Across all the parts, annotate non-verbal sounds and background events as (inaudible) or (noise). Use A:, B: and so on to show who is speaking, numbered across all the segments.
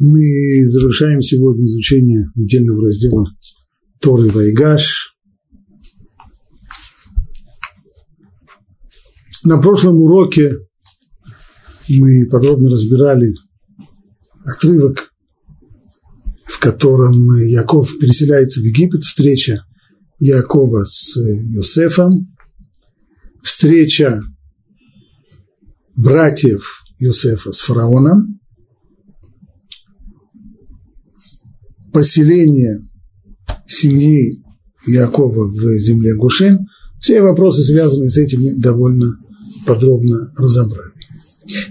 A: Мы завершаем сегодня изучение отдельного раздела Торы Вайгаш. На прошлом уроке мы подробно разбирали отрывок, в котором Яков переселяется в Египет, встреча Якова с Йосефом, встреча братьев Йосефа с фараоном, поселение семьи Якова в земле Гушен, все вопросы, связанные с этим, довольно подробно разобрали.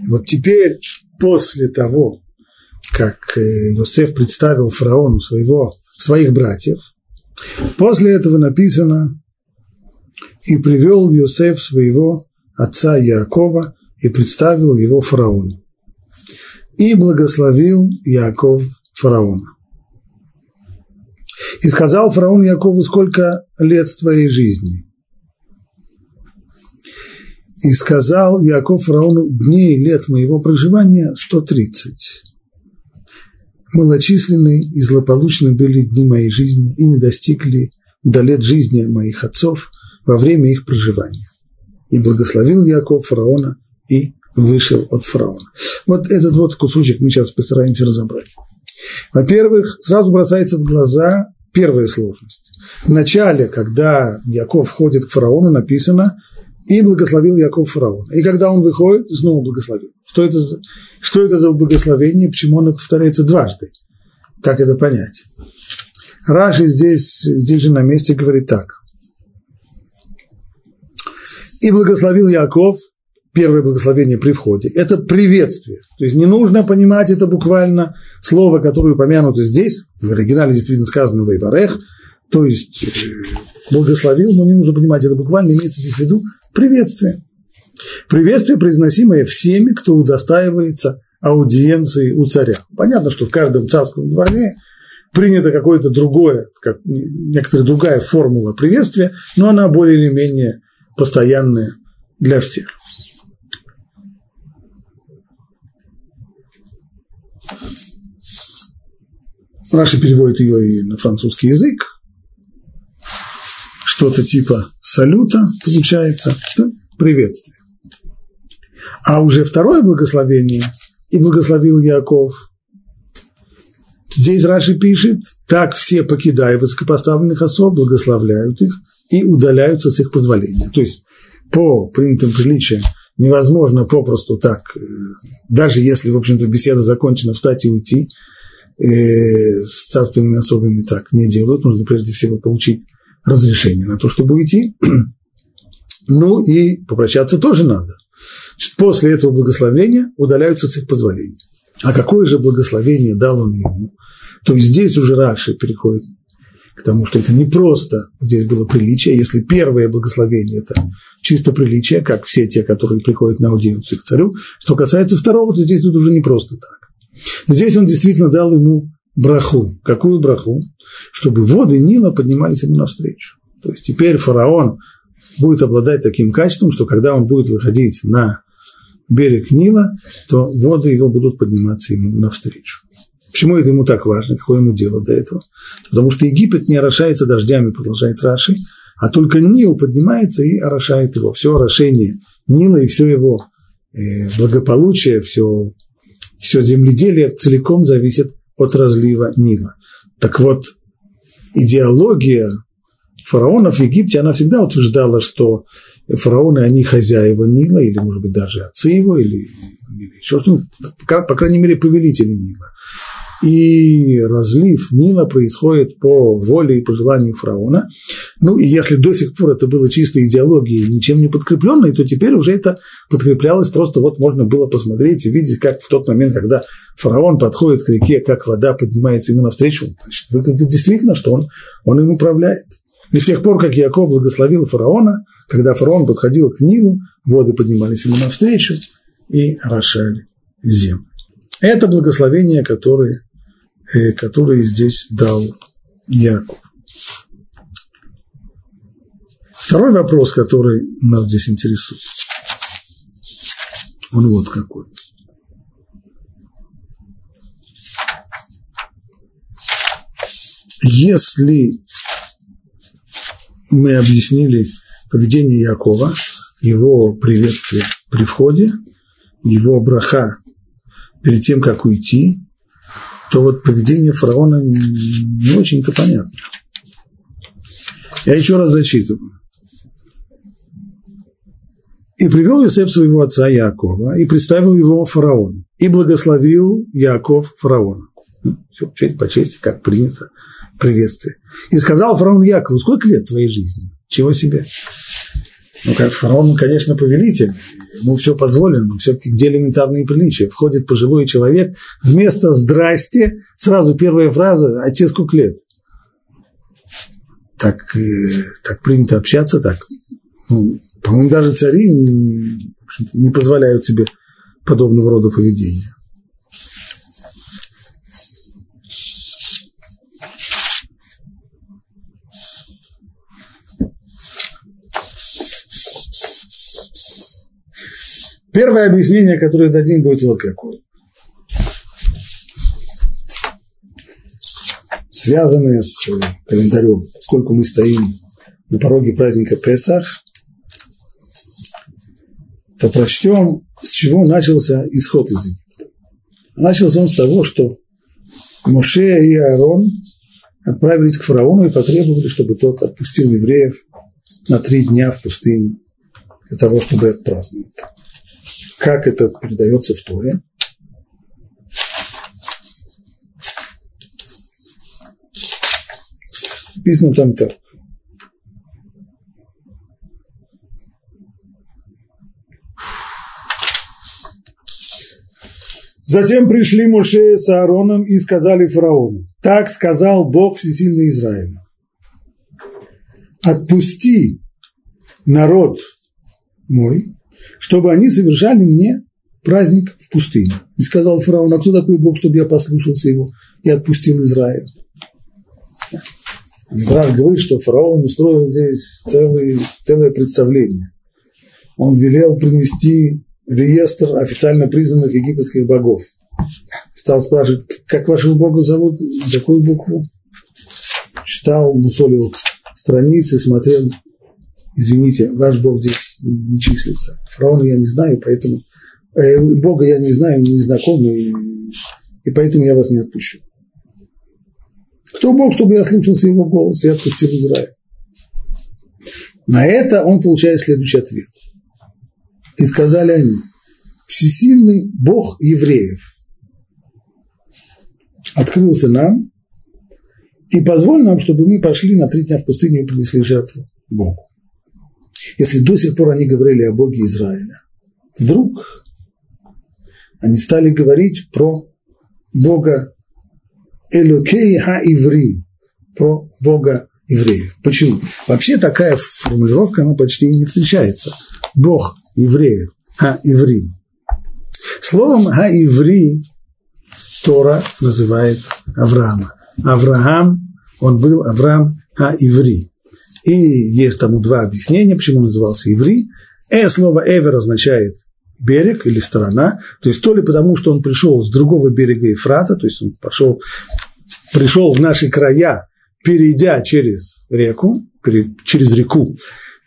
A: Вот теперь, после того, как Иосиф представил фараону своего, своих братьев, после этого написано, и привел Иосиф своего отца Якова и представил его фараону. И благословил Яков фараона. И сказал фараон Якову, сколько лет твоей жизни? И сказал Яков фараону, дней лет моего проживания 130. Малочисленные и злополучны были дни моей жизни и не достигли до лет жизни моих отцов во время их проживания. И благословил Яков фараона и вышел от фараона. Вот этот вот кусочек мы сейчас постараемся разобрать. Во-первых, сразу бросается в глаза первая сложность. В начале, когда Яков входит к фараону, написано «И благословил Яков фараона». И когда он выходит, снова благословил. Что это, что это за благословение, почему оно повторяется дважды? Как это понять? Раши здесь, здесь же на месте говорит так. «И благословил Яков первое благословение при входе, это приветствие. То есть не нужно понимать это буквально слово, которое упомянуто здесь, в оригинале действительно сказано «вейварех», то есть э, благословил, но не нужно понимать это буквально, имеется здесь в виду приветствие. Приветствие, произносимое всеми, кто удостаивается аудиенции у царя. Понятно, что в каждом царском дворе принято какое-то другое, как некоторая другая формула приветствия, но она более или менее постоянная для всех. Раши переводит ее и на французский язык. Что-то типа салюта получается, что приветствие. А уже второе благословение, и благословил Яков, здесь Раши пишет, так все, покидая высокопоставленных особ, благословляют их и удаляются с их позволения. То есть по принятым приличиям невозможно попросту так, э, даже если, в общем-то, беседа закончена, встать и уйти – э, с царственными особами так не делают. Нужно прежде всего получить разрешение на то, чтобы уйти. (clears throat) Ну и попрощаться тоже надо. После этого благословения удаляются с их позволения. А какое же благословение дал он ему? То есть здесь уже Раши переходит к тому, что это не просто здесь было приличие. Если первое благословение – это чисто приличие, как все те, которые приходят на аудиенцию к царю, что касается второго, то здесь это уже не просто так. Здесь он действительно дал ему браху. Какую браху? Чтобы воды Нила поднимались ему навстречу. То есть теперь фараон будет обладать таким качеством, что когда он будет выходить на берег Нила, то воды его будут подниматься ему навстречу. Почему это ему так важно? Какое ему дело до этого? Потому что Египет не орошается дождями, продолжает Раши, а только Нил поднимается и орошает его. Все орошение Нила и все его э, благополучие, все все земледелие целиком зависит от разлива Нила. Так вот, идеология фараонов в Египте, она всегда утверждала, что фараоны, они хозяева Нила, или, может быть, даже отцы его, или, или еще что-то, по, по крайней мере, повелители Нила и разлив Нила происходит по воле и по желанию фараона. Ну, и если до сих пор это было чистой идеологией, ничем не подкрепленной, то теперь уже это подкреплялось, просто вот можно было посмотреть и видеть, как в тот момент, когда фараон подходит к реке, как вода поднимается ему навстречу, значит, выглядит действительно, что он, он им управляет. И с тех пор, как Яков благословил фараона, когда фараон подходил к Нилу, воды поднимались ему навстречу и орошали землю. Это благословение, которое Э, который здесь дал Яков. Второй вопрос, который нас здесь интересует, он вот какой. если мы объяснили поведение Якова, его приветствие при входе, его браха перед тем, как уйти, то вот поведение фараона не очень-то понятно. Я еще раз зачитываю. И привел Иосиф своего отца Якова, и представил его фараону, и благословил Яков фараона. Все, честь по чести, как принято приветствие. И сказал фараон Якову, сколько лет твоей жизни? Чего себе? Ну, как фараон, конечно, повелитель, ему все позволено, но все-таки где элементарные приличия? Входит пожилой человек, вместо «здрасте» сразу первая фраза «а тебе сколько лет?» Так, э, так принято общаться, так. Ну, по-моему, даже цари не позволяют себе подобного рода поведения. Первое объяснение, которое дадим, будет вот какое. Связанное с календарем, сколько мы стоим на пороге праздника Песах, то прочтем, с чего начался исход из Египта. Начался он с того, что Моше и Аарон отправились к фараону и потребовали, чтобы тот отпустил евреев на три дня в пустыню для того, чтобы отпраздновать как это передается в Торе. Написано там так. Затем пришли Моше с Аароном и сказали фараону, так сказал Бог Всесильный Израиля, отпусти народ мой, чтобы они совершали мне праздник в пустыне. И сказал фараон, а кто такой Бог, чтобы я послушался его и отпустил Израиль? Брат говорит, что фараон устроил здесь целый, целое представление. Он велел принести реестр официально признанных египетских богов. Стал спрашивать, как вашего бога зовут, какую букву? Читал, мусолил страницы, смотрел, извините, ваш бог здесь не числится. Фараона я не знаю, поэтому э, Бога я не знаю, не знаком, и, и поэтому я вас не отпущу. Кто Бог, чтобы я слушался его голос и отпустил Израиль? На это он получает следующий ответ. И сказали они, всесильный Бог евреев открылся нам и позволь нам, чтобы мы пошли на три дня в пустыню и принесли жертву Богу если до сих пор они говорили о Боге Израиля, вдруг они стали говорить про Бога Элокей Ха-Иврим, про Бога евреев. Почему? Вообще такая формулировка, она почти не встречается. Бог евреев, Ха-Иврим. Словом Ха-Иври Тора называет Авраама. Авраам, он был Авраам Ха-Иври. И есть тому два объяснения, почему он назывался Иври. Э слово «эвер» означает берег или сторона, то есть то ли потому, что он пришел с другого берега Ефрата, то есть он пошел, пришел в наши края, перейдя через реку, через реку,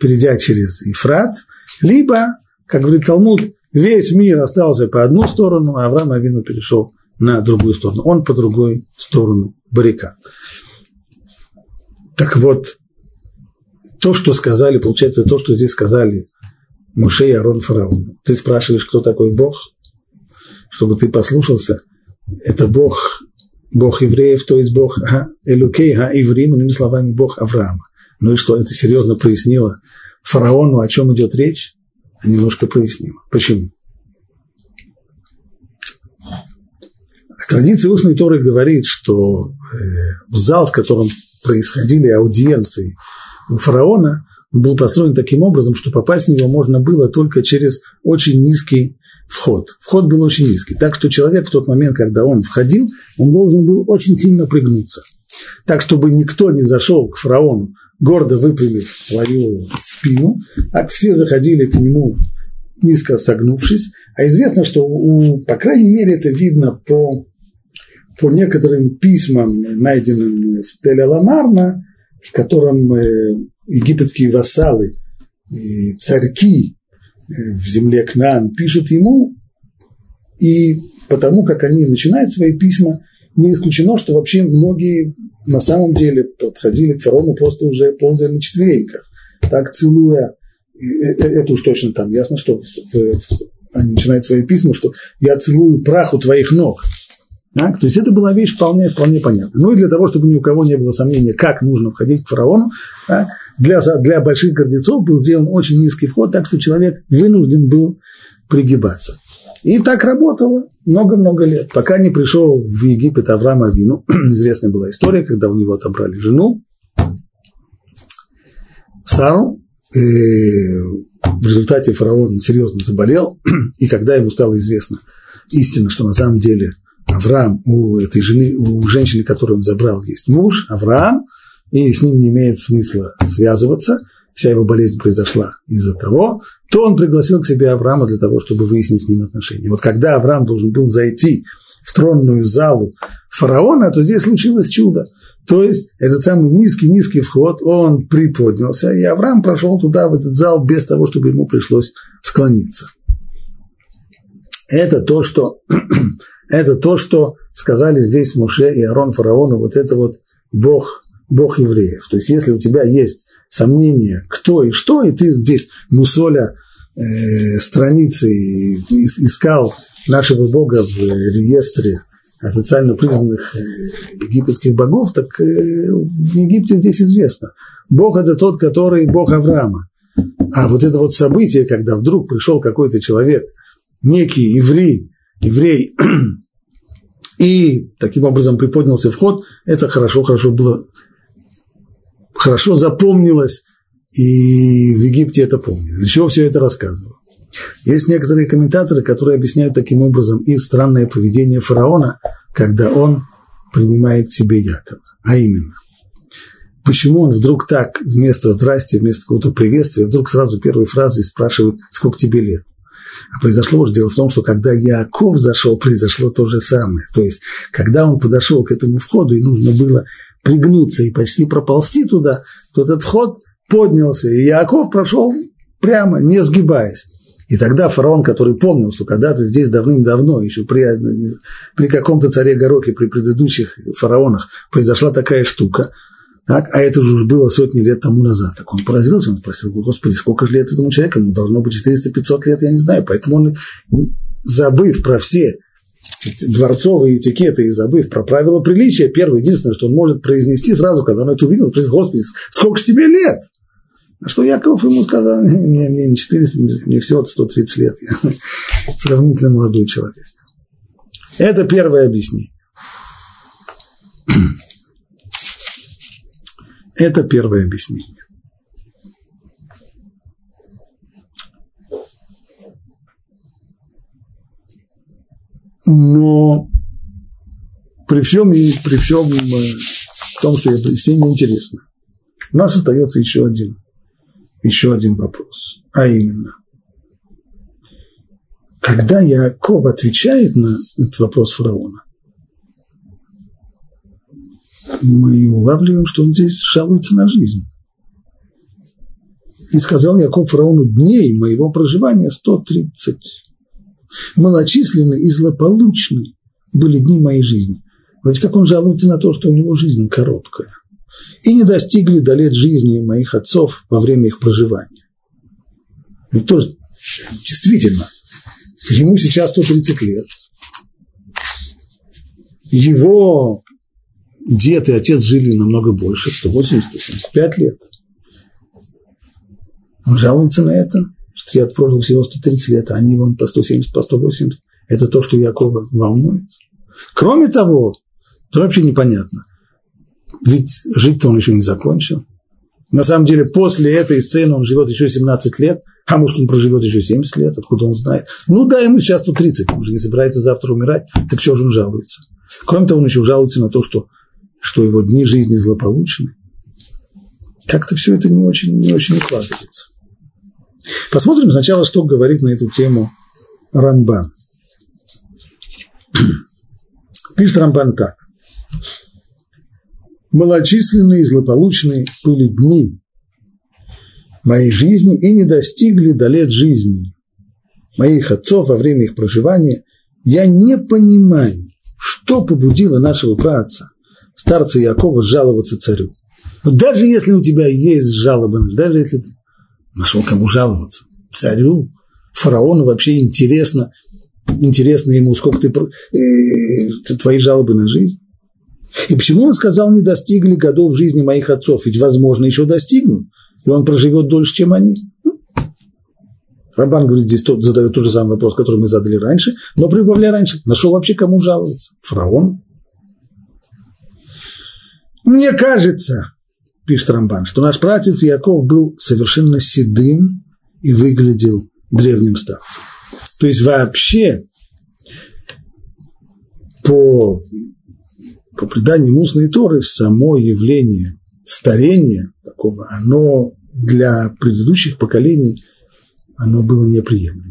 A: перейдя через Ефрат, либо, как говорит Талмуд, весь мир остался по одну сторону, а Авраам Авину перешел на другую сторону. Он по другой сторону баррикад. Так вот, то, что сказали, получается, то, что здесь сказали Муше и Арон фараону. Ты спрашиваешь, кто такой Бог? Чтобы ты послушался. Это Бог, Бог евреев, то есть Бог ага, Элюкей, ага, Иврим, иными словами, Бог Авраама. Ну и что, это серьезно прояснило фараону, о чем идет речь? Немножко прояснило. Почему? Традиция устной Торы говорит, что э, зал, в котором происходили аудиенции фараона был построен таким образом, что попасть в него можно было только через очень низкий вход. Вход был очень низкий. Так что человек в тот момент, когда он входил, он должен был очень сильно пригнуться. Так, чтобы никто не зашел к фараону, гордо выпрямив свою спину, а все заходили к нему низко согнувшись. А известно, что, у, по крайней мере, это видно по по некоторым письмам, найденным в Тель-Аламарна, в котором э, египетские вассалы и царьки э, в земле Кнаан пишут ему, и потому как они начинают свои письма, не исключено, что вообще многие на самом деле подходили к фараону просто уже ползая на четвереньках, так целуя, это уж точно там ясно, что в, в, в, они начинают свои письма, что я целую прах у твоих ног. Так? То есть это была вещь вполне, вполне понятная. Ну и для того, чтобы ни у кого не было сомнения, как нужно входить к фараону, так, для, для больших гордецов был сделан очень низкий вход, так что человек вынужден был пригибаться. И так работало много-много лет, пока не пришел в Египет Авраам Авину. (clears throat) Известная была история, когда у него отобрали жену, Сару, и в результате фараон серьезно заболел, (clears throat) и когда ему стало известно истина, что на самом деле Авраам у этой жены, у женщины, которую он забрал, есть муж, Авраам, и с ним не имеет смысла связываться, вся его болезнь произошла из-за того, то он пригласил к себе Авраама для того, чтобы выяснить с ним отношения. Вот когда Авраам должен был зайти в тронную залу фараона, то здесь случилось чудо. То есть этот самый низкий-низкий вход, он приподнялся, и Авраам прошел туда, в этот зал, без того, чтобы ему пришлось склониться. Это то, что, это то, что сказали здесь Муше и Арон фараону, вот это вот Бог, Бог евреев. То есть если у тебя есть сомнения, кто и что, и ты здесь мусоля э, страницы искал нашего Бога в реестре официально признанных э, египетских богов, так э, в Египте здесь известно. Бог – это тот, который Бог Авраама. А вот это вот событие, когда вдруг пришел какой-то человек, некий еврей, еврей, (clears throat) и таким образом приподнялся вход, это хорошо-хорошо было, хорошо запомнилось, и в Египте это помнили. Для чего все это рассказывал? Есть некоторые комментаторы, которые объясняют таким образом и странное поведение фараона, когда он принимает к себе Якова. А именно, почему он вдруг так вместо «здрасте», вместо какого-то приветствия, вдруг сразу первой фразой спрашивает «сколько тебе лет?». А произошло уже дело в том, что когда Яков зашел, произошло то же самое. То есть, когда он подошел к этому входу, и нужно было пригнуться и почти проползти туда, то этот вход поднялся, и Яков прошел прямо, не сгибаясь. И тогда фараон, который помнил, что когда-то здесь давным-давно, еще при, при каком-то царе Гороке, при предыдущих фараонах, произошла такая штука, так, а это же уже было сотни лет тому назад. Так он поразился, он спросил, господи, сколько же лет этому человеку? Ему должно быть 400-500 лет, я не знаю. Поэтому он, забыв про все дворцовые этикеты и забыв про правила приличия, первое, единственное, что он может произнести сразу, когда он это увидел, он спросил, господи, сколько же тебе лет? А что Яков ему сказал? Мне, мне не 400, мне всего 130 лет. Я (laughs) сравнительно молодой человек. Это первое объяснение. Это первое объяснение. Но при всем и при всем э, том, что объяснение интересно, у нас остается еще один еще один вопрос, а именно, когда Яков отвечает на этот вопрос фараона, мы улавливаем, что он здесь жалуется на жизнь. И сказал Яков фараону, дней моего проживания 130. Малочисленны и злополучны были дни моей жизни. Вроде как он жалуется на то, что у него жизнь короткая и не достигли до лет жизни моих отцов во время их проживания. И тоже действительно, ему сейчас 130 лет. Его дед и отец жили намного больше, 180-175 лет. Он жалуется на это, что я прожил всего 130 лет, а они вон по 170, по 180. Это то, что Якова волнует. Кроме того, это вообще непонятно. Ведь жить-то он еще не закончил. На самом деле, после этой сцены он живет еще 17 лет, а может, он проживет еще 70 лет, откуда он знает. Ну да, ему сейчас тут 30, он уже не собирается завтра умирать, так что же он жалуется? Кроме того, он еще жалуется на то, что, что его дни жизни злополучны. Как-то все это не очень, не очень укладывается. Посмотрим сначала, что говорит на эту тему Рамбан. (clears throat) Пишет Рамбан так. Малочисленные и злополучные были дни моей жизни и не достигли до лет жизни моих отцов во время их проживания. Я не понимаю, что побудило нашего праотца, старца Якова, жаловаться царю. даже если у тебя есть жалоба, даже если ты нашел кому жаловаться, царю, фараону вообще интересно, интересно ему, сколько ты, э, твои жалобы на жизнь. И почему он сказал, не достигли годов жизни моих отцов? Ведь, возможно, еще достигнут, и он проживет дольше, чем они. Рабан говорит, здесь тот, задает тот же самый вопрос, который мы задали раньше, но прибавляя раньше, нашел вообще кому жаловаться? Фараон. Мне кажется, пишет Рамбан, что наш пратец Яков был совершенно седым и выглядел древним старцем. То есть вообще по, по преданиям устной Торы само явление старения такого, оно для предыдущих поколений оно было неприемлемо.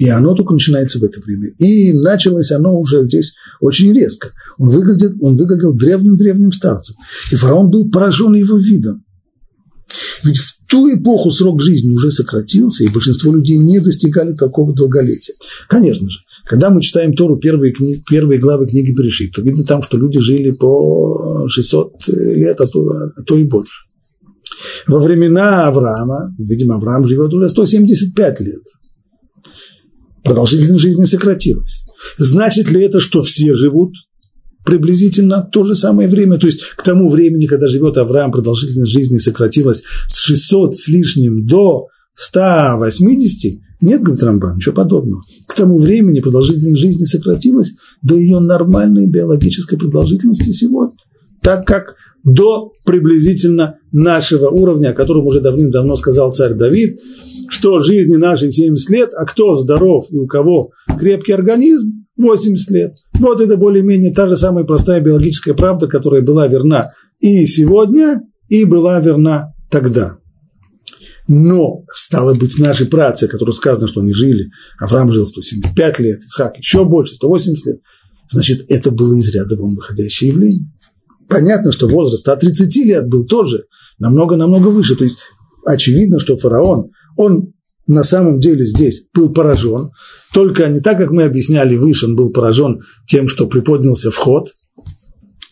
A: И оно только начинается в это время. И началось оно уже здесь очень резко. Он выглядел, он выглядел древним-древним старцем. И фараон был поражен его видом. Ведь в ту эпоху срок жизни уже сократился, и большинство людей не достигали такого долголетия. Конечно же, когда мы читаем Тору первые, книги, первые главы книги Берешит, то видно там, что люди жили по 600 лет, а то, а то и больше. Во времена Авраама, видимо, Авраам живет уже 175 лет, продолжительность жизни сократилась. Значит ли это, что все живут приблизительно то же самое время. То есть к тому времени, когда живет Авраам, продолжительность жизни сократилась с 600 с лишним до 180, нет, говорит Рамбан, ничего подобного. К тому времени продолжительность жизни сократилась до ее нормальной биологической продолжительности сегодня. Так как до приблизительно нашего уровня, о котором уже давным-давно сказал царь Давид, что жизни нашей 70 лет, а кто здоров и у кого крепкий организм, 80 лет. Вот это более-менее та же самая простая биологическая правда, которая была верна и сегодня, и была верна тогда. Но, стало быть, наши працы, которые сказано, что они жили, Авраам жил 175 лет, Исхак еще больше, 180 лет, значит, это было из ряда вон выходящее явление. Понятно, что возраст от 30 лет был тоже намного-намного выше. То есть очевидно, что фараон, он на самом деле здесь был поражен, только не так, как мы объясняли выше, он был поражен тем, что приподнялся вход,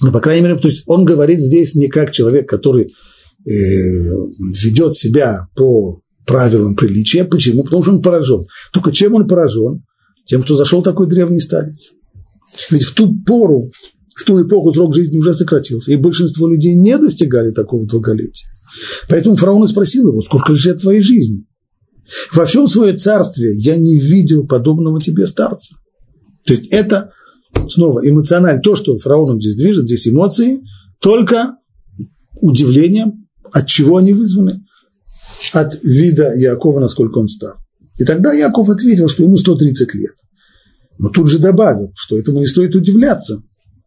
A: но, по крайней мере, то есть он говорит здесь не как человек, который э, ведет себя по правилам приличия. Почему? Потому что он поражен. Только чем он поражен? Тем, что зашел такой древний старец. Ведь в ту пору, в ту эпоху срок жизни уже сократился, и большинство людей не достигали такого долголетия. Поэтому фараон и спросил его, сколько лет твоей жизни? Во всем свое царстве я не видел подобного тебе старца. То есть это снова эмоционально, то, что фараоном здесь движет, здесь эмоции, только удивление, от чего они вызваны? От вида Якова, насколько он стар. И тогда Яков ответил, что ему 130 лет. Но тут же добавил, что этому не стоит удивляться.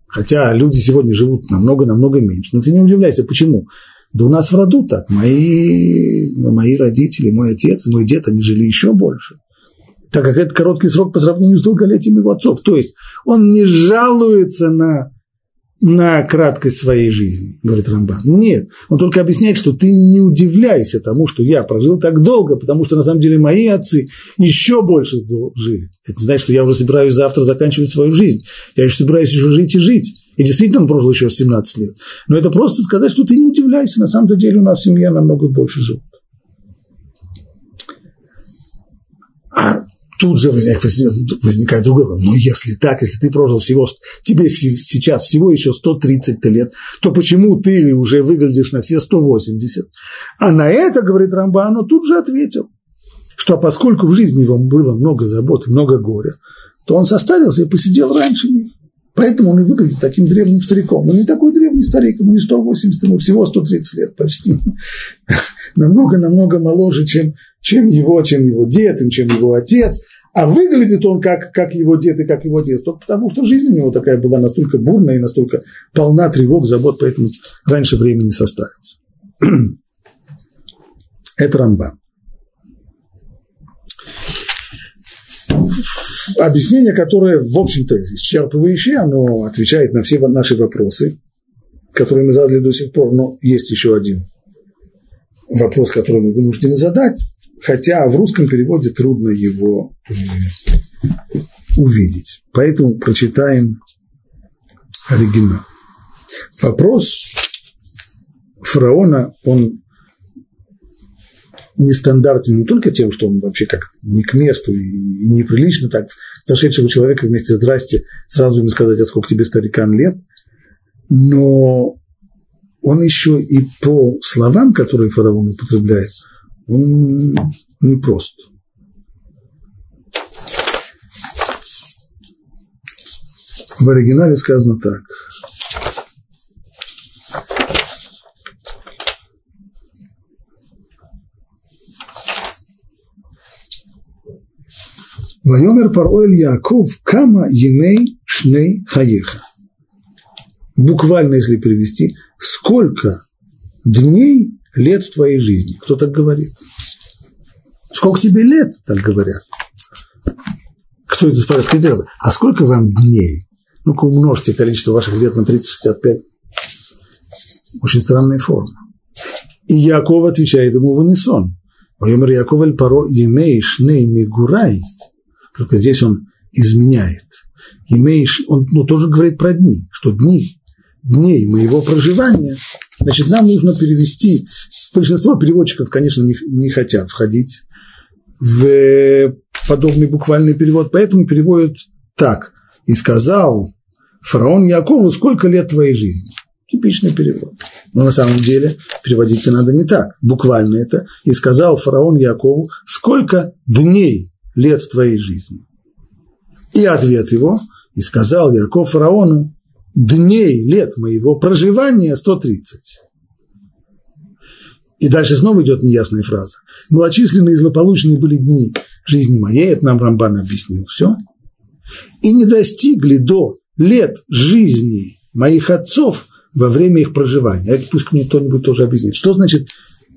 A: Хотя люди сегодня живут намного-намного меньше. Но ты не удивляйся, почему? Да у нас в роду так. Мои, мои родители, мой отец, мой дед, они жили еще больше. Так как это короткий срок по сравнению с долголетием его отцов. То есть он не жалуется на, на краткость своей жизни, говорит Рамбан. Нет, он только объясняет, что ты не удивляйся тому, что я прожил так долго, потому что на самом деле мои отцы еще больше жили. Это значит, что я уже собираюсь завтра заканчивать свою жизнь. Я еще собираюсь еще жить и жить. И действительно он прожил еще 17 лет. Но это просто сказать, что ты не удивляйся, на самом деле у нас в семье намного больше живут. А тут же возникает другой вопрос. Но если так, если ты прожил всего, тебе сейчас всего еще 130 лет, то почему ты уже выглядишь на все 180? А на это, говорит Рамбан, он тут же ответил, что поскольку в жизни его было много забот, много горя, то он состарился и посидел раньше них. Поэтому он и выглядит таким древним стариком. Он не такой древний старик, ему не 180, ему всего 130 лет почти. (laughs) Намного-намного моложе, чем, чем его, чем его дед, чем его отец. А выглядит он как, как его дед и как его отец, только потому что жизнь у него такая была настолько бурная и настолько полна тревог, забот, поэтому раньше времени составился. (clears throat) Это Рамбан. объяснение, которое, в общем-то, исчерпывающее, оно отвечает на все наши вопросы, которые мы задали до сих пор, но есть еще один вопрос, который мы вынуждены задать, хотя в русском переводе трудно его э, увидеть. Поэтому прочитаем оригинал. Вопрос фараона, он нестандартен не только тем, что он вообще как не к месту и, неприлично так зашедшего человека вместе «здрасте» сразу ему сказать, а сколько тебе, старикан, лет, но он еще и по словам, которые фараон употребляет, он непрост. В оригинале сказано так. Вайомер пароэль Яков кама емей шней хаеха. Буквально, если перевести, сколько дней лет в твоей жизни? Кто так говорит? Сколько тебе лет, так говорят? Кто это спрашивает? А сколько вам дней? Ну-ка умножьте количество ваших лет на 365. Очень странная форма. И Яков отвечает ему в унисон. Вайомер Яков эль паро емей шней мигурай – только здесь он изменяет. Имеешь, он ну, тоже говорит про дни, что дни, дней моего проживания, значит, нам нужно перевести, большинство переводчиков, конечно, не, не хотят входить в подобный буквальный перевод, поэтому переводят так. И сказал фараон Якову, сколько лет твоей жизни? Типичный перевод. Но на самом деле переводить-то надо не так. Буквально это. И сказал фараон Якову, сколько дней лет твоей жизни. И ответ его, и сказал Яков фараону, дней лет моего проживания 130. И дальше снова идет неясная фраза. Малочисленные и злополучные были дни жизни моей, это нам Рамбан объяснил все. И не достигли до лет жизни моих отцов во время их проживания. Это пусть мне кто-нибудь тоже объяснит. Что значит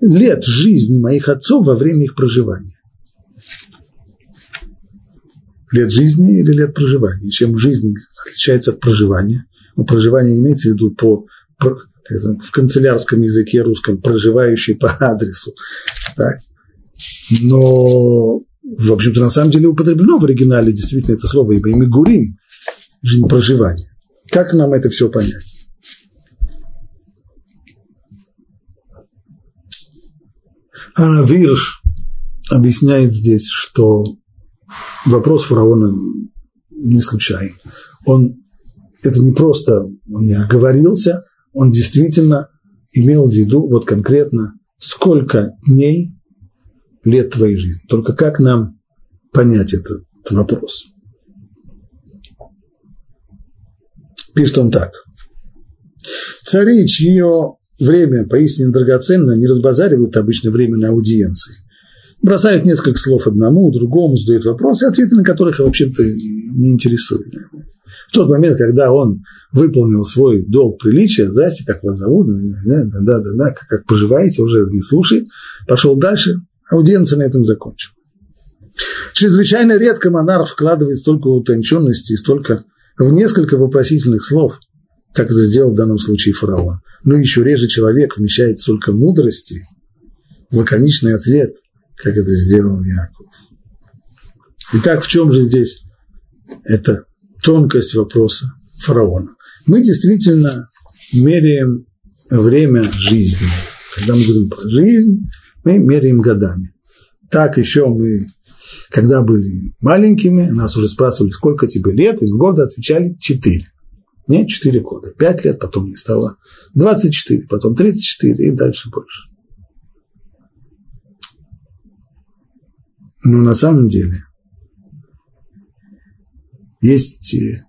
A: лет жизни моих отцов во время их проживания? лет жизни или лет проживания. Чем жизнь отличается от проживания. Проживание имеется в виду по, в канцелярском языке русском, проживающий по адресу. Так. Но, в общем-то, на самом деле употреблено в оригинале действительно это слово имя Мигурим, жизнь проживания. Как нам это все понять? Аравирш объясняет здесь, что вопрос фараона не случайен. Он, это не просто он не оговорился, он действительно имел в виду вот конкретно, сколько дней лет твоей жизни. Только как нам понять этот вопрос? Пишет он так. Цари, чье время поистине драгоценно, не разбазаривают обычно время на аудиенции бросает несколько слов одному, другому, задает вопросы, ответы на которых, в общем-то, не интересуют. Тот момент, когда он выполнил свой долг приличия, здрасте, как вас зовут, да, да, да, да, как, как поживаете, уже не слушает, пошел дальше, аудиенция на этом закончил. Чрезвычайно редко монарх вкладывает столько утонченности и столько в несколько вопросительных слов, как это сделал в данном случае фараон. Но еще реже человек вмещает столько мудрости в лаконичный ответ – как это сделал Яков. Итак, в чем же здесь эта тонкость вопроса фараона? Мы действительно меряем время жизни. Когда мы говорим про жизнь, мы меряем годами. Так еще мы, когда были маленькими, нас уже спрашивали, сколько тебе лет, и мы гордо отвечали 4. Нет, 4 года. 5 лет, потом мне стало 24, потом 34 и дальше больше. Но на самом деле есть э,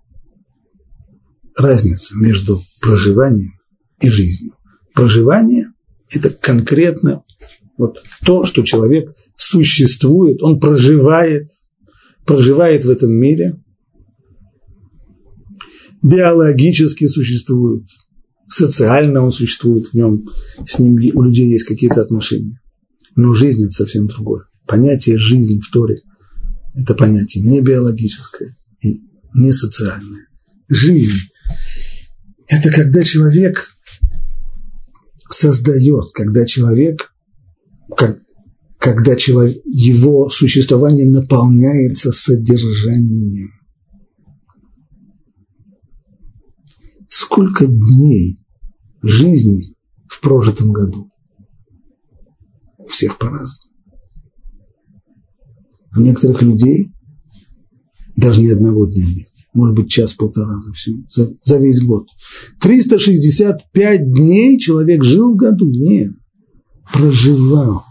A: разница между проживанием и жизнью. Проживание – это конкретно вот то, что человек существует, он проживает, проживает в этом мире, биологически существует, социально он существует в нем, с ним у людей есть какие-то отношения. Но жизнь – это совсем другое понятие жизни в Торе это понятие не биологическое не социальное. Жизнь – это когда человек создает, когда человек, как, когда человек, его существование наполняется содержанием. Сколько дней жизни в прожитом году? У всех по-разному. У некоторых людей даже ни одного дня нет. Может быть, час-полтора за, всю, за, за весь год. 365 дней человек жил в году? Нет. Проживал.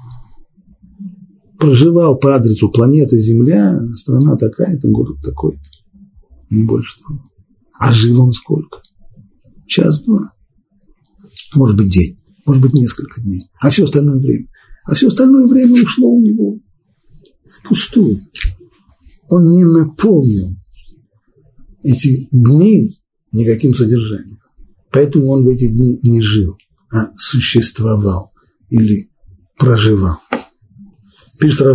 A: Проживал по адресу планеты Земля, страна такая-то, город такой-то. Не больше того. А жил он сколько? Час-два. Может быть, день. Может быть, несколько дней. А все остальное время. А все остальное время ушло у него впустую. Он не наполнил эти дни никаким содержанием. Поэтому он в эти дни не жил, а существовал или проживал. Пишет.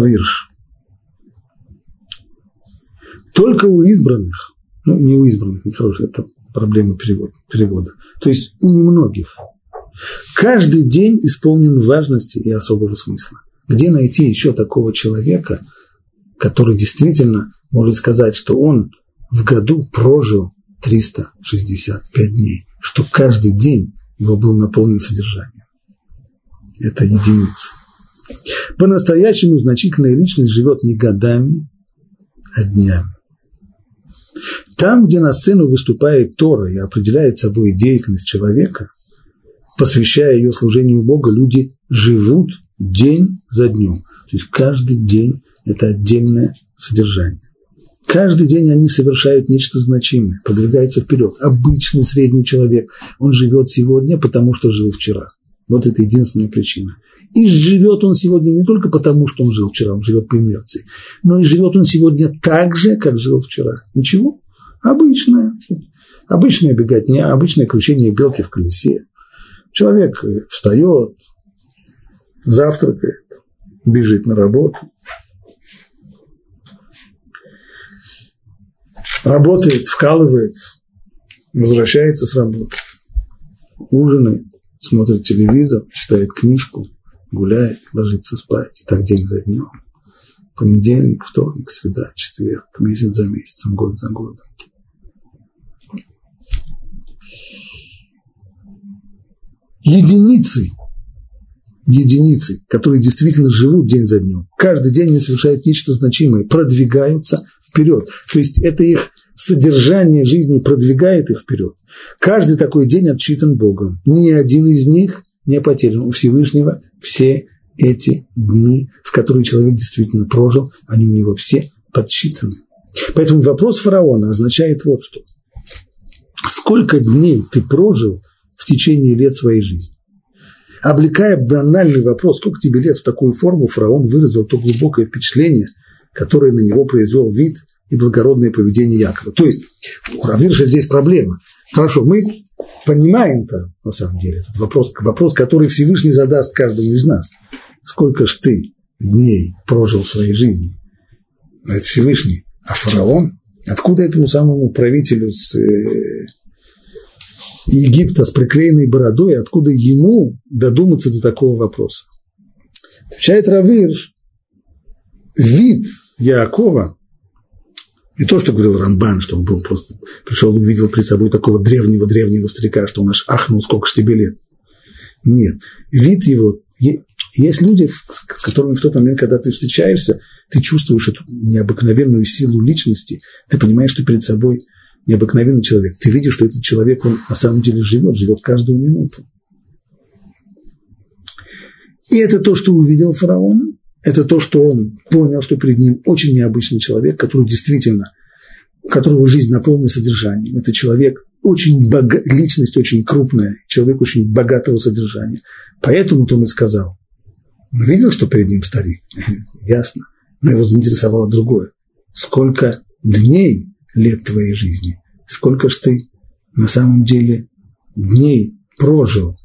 A: Только у избранных, ну не у избранных, нехорошая, это проблема перевода, перевода, то есть у немногих, каждый день исполнен важности и особого смысла. Где найти еще такого человека, который действительно может сказать, что он в году прожил 365 дней, что каждый день его был наполнен содержанием. Это единица. По-настоящему значительная личность живет не годами, а днями. Там, где на сцену выступает Тора и определяет собой деятельность человека, посвящая ее служению Бога, люди живут день за днем. То есть каждый день – это отдельное содержание. Каждый день они совершают нечто значимое, продвигаются вперед. Обычный средний человек, он живет сегодня, потому что жил вчера. Вот это единственная причина. И живет он сегодня не только потому, что он жил вчера, он живет по инерции, но и живет он сегодня так же, как жил вчера. Ничего. Обычное. Обычная беготня, обычное кручение белки в колесе. Человек встает, завтракает, бежит на работу, работает, вкалывает, возвращается с работы, ужинает, смотрит телевизор, читает книжку, гуляет, ложится спать. Так день за днем. Понедельник, вторник, среда, четверг, месяц за месяцем, год за годом. Единицы, единицы, которые действительно живут день за днем, каждый день они совершают нечто значимое, продвигаются вперед. То есть это их содержание жизни продвигает их вперед. Каждый такой день отчитан Богом. Ни один из них не потерян. У Всевышнего все эти дни, в которые человек действительно прожил, они у него все подсчитаны. Поэтому вопрос фараона означает вот что. Сколько дней ты прожил в течение лет своей жизни? Облекая банальный вопрос, сколько тебе лет в такую форму, фараон выразил то глубокое впечатление – который на него произвел вид и благородное поведение Якова. То есть у Равирша здесь проблема. Хорошо, мы понимаем-то, на самом деле, этот вопрос, вопрос, который Всевышний задаст каждому из нас. Сколько ж ты дней прожил в своей жизни? Это Всевышний. А фараон? Откуда этому самому правителю с э, Египта с приклеенной бородой, откуда ему додуматься до такого вопроса? Отвечает Равирш, вид Яакова, не то, что говорил Рамбан, что он был просто, пришел, увидел при собой такого древнего-древнего старика, что он аж ахнул, сколько ж тебе лет. Нет, вид его, есть люди, с которыми в тот момент, когда ты встречаешься, ты чувствуешь эту необыкновенную силу личности, ты понимаешь, что перед собой необыкновенный человек. Ты видишь, что этот человек, он на самом деле живет, живет каждую минуту. И это то, что увидел фараон, это то, что он понял, что перед ним очень необычный человек, который действительно, которого жизнь наполнена содержанием. Это человек очень бога, личность очень крупная, человек очень богатого содержания. Поэтому он и сказал, он видел, что перед ним старик, (laughs) ясно, но его заинтересовало другое. Сколько дней лет твоей жизни, сколько ж ты на самом деле дней прожил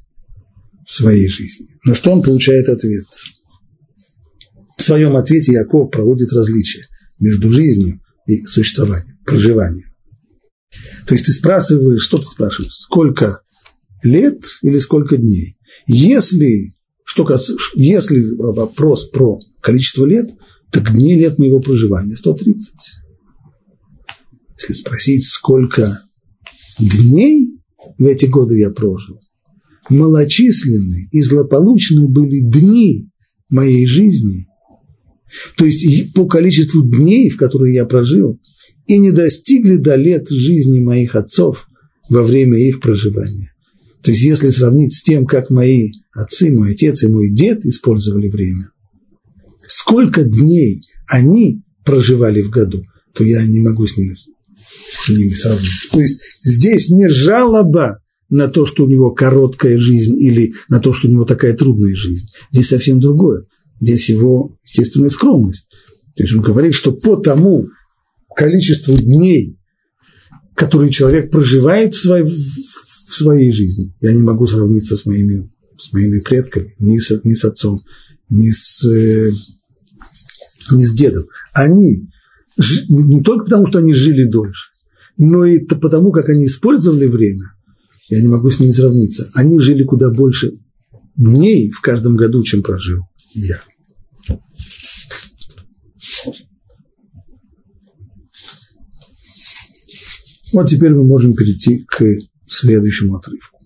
A: в своей жизни. На что он получает ответ – в своем ответе Яков проводит различия между жизнью и существованием, проживанием. То есть ты спрашиваешь, что ты спрашиваешь, сколько лет или сколько дней? Если, что, если вопрос про количество лет, так дней лет моего проживания 130. Если спросить, сколько дней в эти годы я прожил, малочисленные и злополучные были дни моей жизни, то есть по количеству дней, в которые я прожил, и не достигли до лет жизни моих отцов во время их проживания. То есть если сравнить с тем, как мои отцы, мой отец и мой дед использовали время, сколько дней они проживали в году, то я не могу с ними, с ними сравниться. То есть здесь не жалоба на то, что у него короткая жизнь или на то, что у него такая трудная жизнь. Здесь совсем другое. Здесь его естественная скромность. То есть он говорит, что по тому количеству дней, которые человек проживает в своей, в своей жизни, я не могу сравниться с моими, с моими предками, ни с, ни с отцом, ни с, ни с дедом. Они не только потому, что они жили дольше, но и потому, как они использовали время, я не могу с ними сравниться. Они жили куда больше дней в каждом году, чем прожил я. Вот теперь мы можем перейти к следующему отрывку.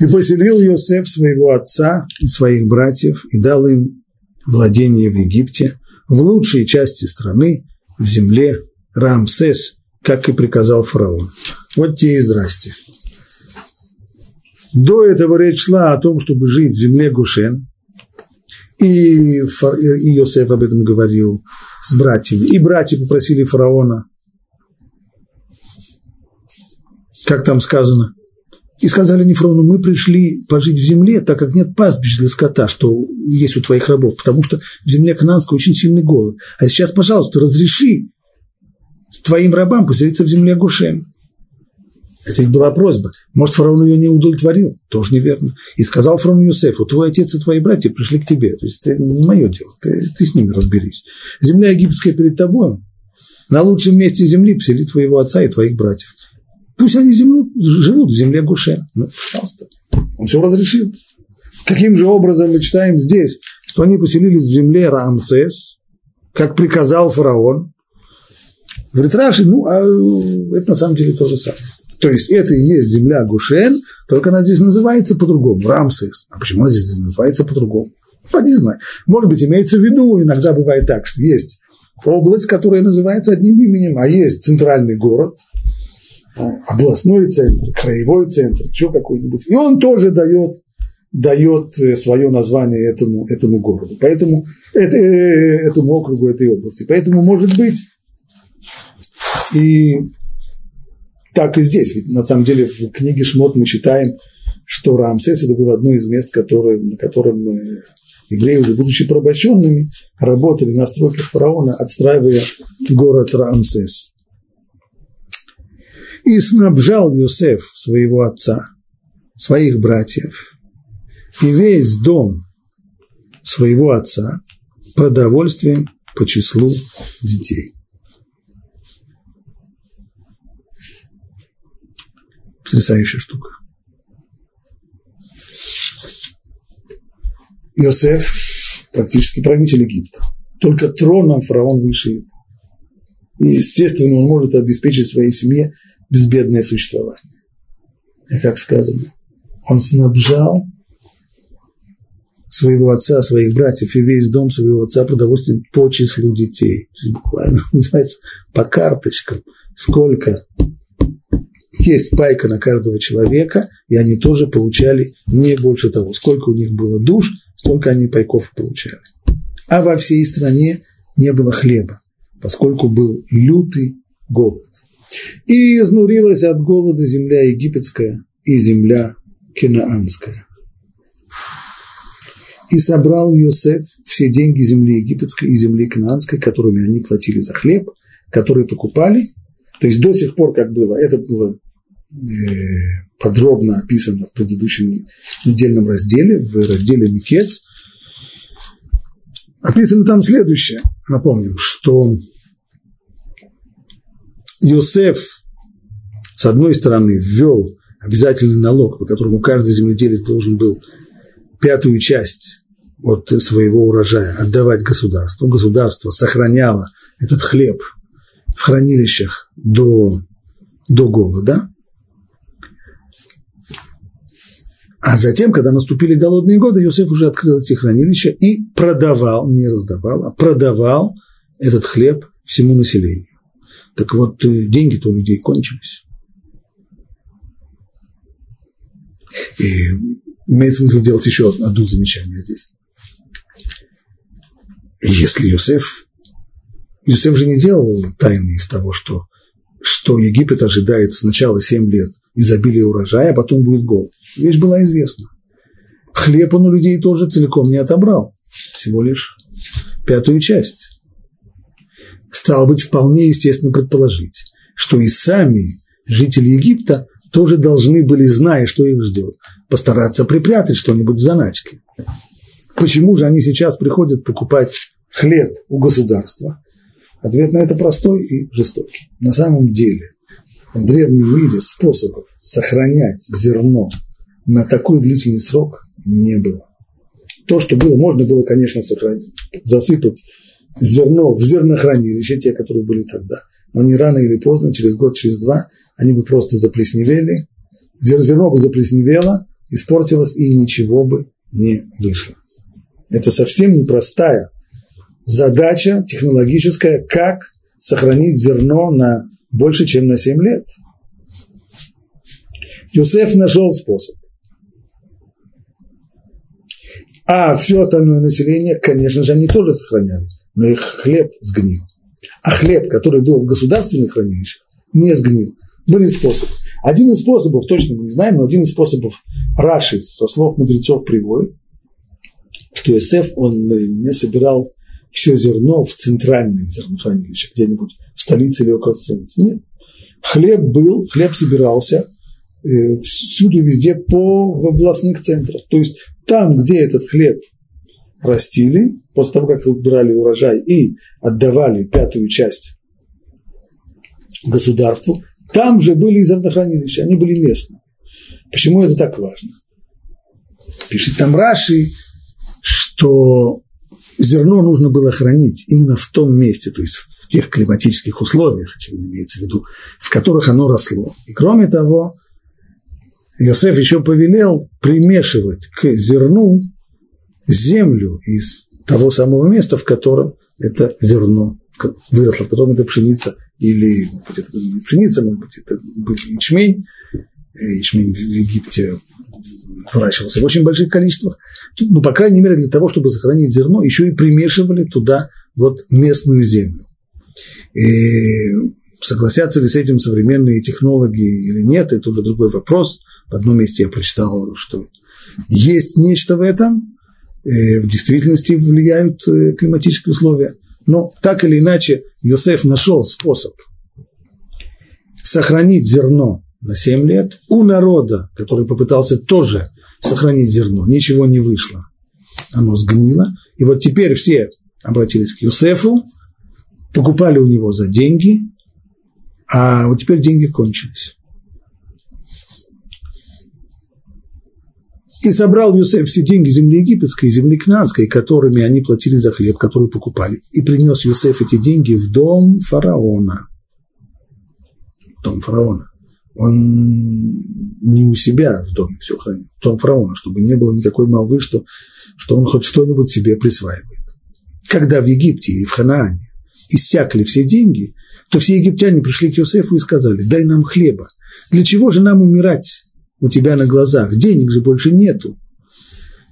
A: И поселил Йосеф своего отца и своих братьев и дал им владение в Египте, в лучшей части страны, в земле Рамсес, как и приказал фараон. Вот те и здрасте. До этого речь шла о том, чтобы жить в земле Гушен, и, и Йосеф об этом говорил с братьями. И братья попросили фараона, как там сказано, и сказали Нефрону, мы пришли пожить в земле, так как нет пастбищ для скота, что есть у твоих рабов, потому что в земле Кананской очень сильный голод. А сейчас, пожалуйста, разреши твоим рабам поселиться в земле Гушен. Это их была просьба. Может, фараон ее не удовлетворил? Тоже неверно. И сказал фараон Юсефу, твой отец и твои братья пришли к тебе. То есть это не мое дело, ты, ты с ними разберись. Земля египетская перед тобой. На лучшем месте земли посели твоего отца и твоих братьев. Пусть они землю, живут в земле Гушен. Ну, пожалуйста. Он все разрешил. Каким же образом мы читаем здесь, что они поселились в земле Рамсес, как приказал фараон. Говорит Раши, ну, а это на самом деле то же самое. То есть это и есть земля Гушен, только она здесь называется по-другому, Рамсес. А почему она здесь называется по-другому? Поди знай. Может быть, имеется в виду, иногда бывает так, что есть область, которая называется одним именем, а есть центральный город, областной центр, краевой центр, еще какой-нибудь. И он тоже дает, дает э, свое название этому, этому городу, поэтому, это, э, этому округу, этой области. Поэтому, может быть, и так и здесь. Ведь на самом деле в книге Шмот мы читаем, что Рамсес это было одно из мест, которые, на котором э, евреи, уже будучи порабощенными, работали на стройках фараона, отстраивая город Рамсес. И снабжал Йосеф своего отца, своих братьев и весь дом своего отца продовольствием по числу детей. Потрясающая штука. Иосиф практически правитель Египта. Только троном фараон выше его. И, естественно, он может обеспечить своей семье безбедное существование. И как сказано, он снабжал своего отца, своих братьев и весь дом своего отца продовольствием по числу детей. Буквально (laughs) называется по карточкам. Сколько есть пайка на каждого человека, и они тоже получали не больше того. Сколько у них было душ, столько они пайков получали. А во всей стране не было хлеба, поскольку был лютый голод. И изнурилась от голода земля египетская и земля кинаанская. И собрал Йосеф все деньги земли египетской и земли кинаанской, которыми они платили за хлеб, которые покупали. То есть до сих пор, как было, это было подробно описано в предыдущем недельном разделе, в разделе Микец. Описано там следующее. Напомним, что Йосеф, с одной стороны, ввел обязательный налог, по которому каждый земледелец должен был пятую часть от своего урожая отдавать государству. Государство сохраняло этот хлеб в хранилищах до, до голода. А затем, когда наступили голодные годы, Иосиф уже открыл эти хранилища и продавал, не раздавал, а продавал этот хлеб всему населению. Так вот, э, деньги-то у людей кончились. И имеет смысл делать еще одно замечание здесь. Если Иосиф, Иосиф же не делал тайны из того, что, что Египет ожидает сначала 7 лет изобилия урожая, а потом будет голод. Вещь была известна. Хлеб он у людей тоже целиком не отобрал, всего лишь пятую часть. Стало быть, вполне естественно предположить, что и сами жители Египта тоже должны были, зная, что их ждет, постараться припрятать что-нибудь в заначке. Почему же они сейчас приходят покупать хлеб у государства? Ответ на это простой и жестокий. На самом деле, в древнем мире способов сохранять зерно на такой длительный срок не было. То, что было, можно было, конечно, сохранить, засыпать зерно в зернохранилище, те, которые были тогда. Но не рано или поздно, через год, через два, они бы просто заплесневели, зерно бы заплесневело, испортилось и ничего бы не вышло. Это совсем непростая задача технологическая, как сохранить зерно на больше, чем на 7 лет. Юсеф нашел способ. А все остальное население, конечно же, они тоже сохраняли, но их хлеб сгнил. А хлеб, который был в государственных хранилищах, не сгнил. Были способы. Один из способов, точно мы не знаем, но один из способов Раши со слов мудрецов приводит, что Эсеф, он не собирал все зерно в центральное зернохранилище, где-нибудь в столице или около столицы. Нет. Хлеб был, хлеб собирался э, всюду, везде по в областных центрах. То есть там, где этот хлеб растили, после того, как убирали урожай и отдавали пятую часть государству, там же были зернохранилища, они были местные. Почему это так важно? Пишет там Раши, что зерно нужно было хранить именно в том месте, то есть в тех климатических условиях, очевидно имеется в виду, в которых оно росло. И кроме того, Иосиф еще повелел примешивать к зерну землю из того самого места, в котором это зерно выросло, в котором это пшеница или, может быть, это не пшеница, может быть, это был ячмень. Ячмень в Египте выращивался в очень больших количествах. Ну, по крайней мере, для того, чтобы сохранить зерно, еще и примешивали туда вот местную землю. И согласятся ли с этим современные технологи или нет, это уже другой вопрос. В одном месте я прочитал, что есть нечто в этом, в действительности влияют э, климатические условия. Но так или иначе, Йосеф нашел способ сохранить зерно на 7 лет у народа, который попытался тоже сохранить зерно, ничего не вышло. Оно сгнило. И вот теперь все обратились к Юсефу, покупали у него за деньги, а вот теперь деньги кончились. И собрал Юсеф все деньги земли египетской и земли кнанской, которыми они платили за хлеб, который покупали. И принес Юсеф эти деньги в дом фараона. В дом фараона. Он не у себя в доме все хранил, в дом фараона, чтобы не было никакой молвы, что, что он хоть что-нибудь себе присваивает. Когда в Египте и в Ханаане иссякли все деньги, то все египтяне пришли к Йосефу и сказали, дай нам хлеба. Для чего же нам умирать у тебя на глазах? Денег же больше нету.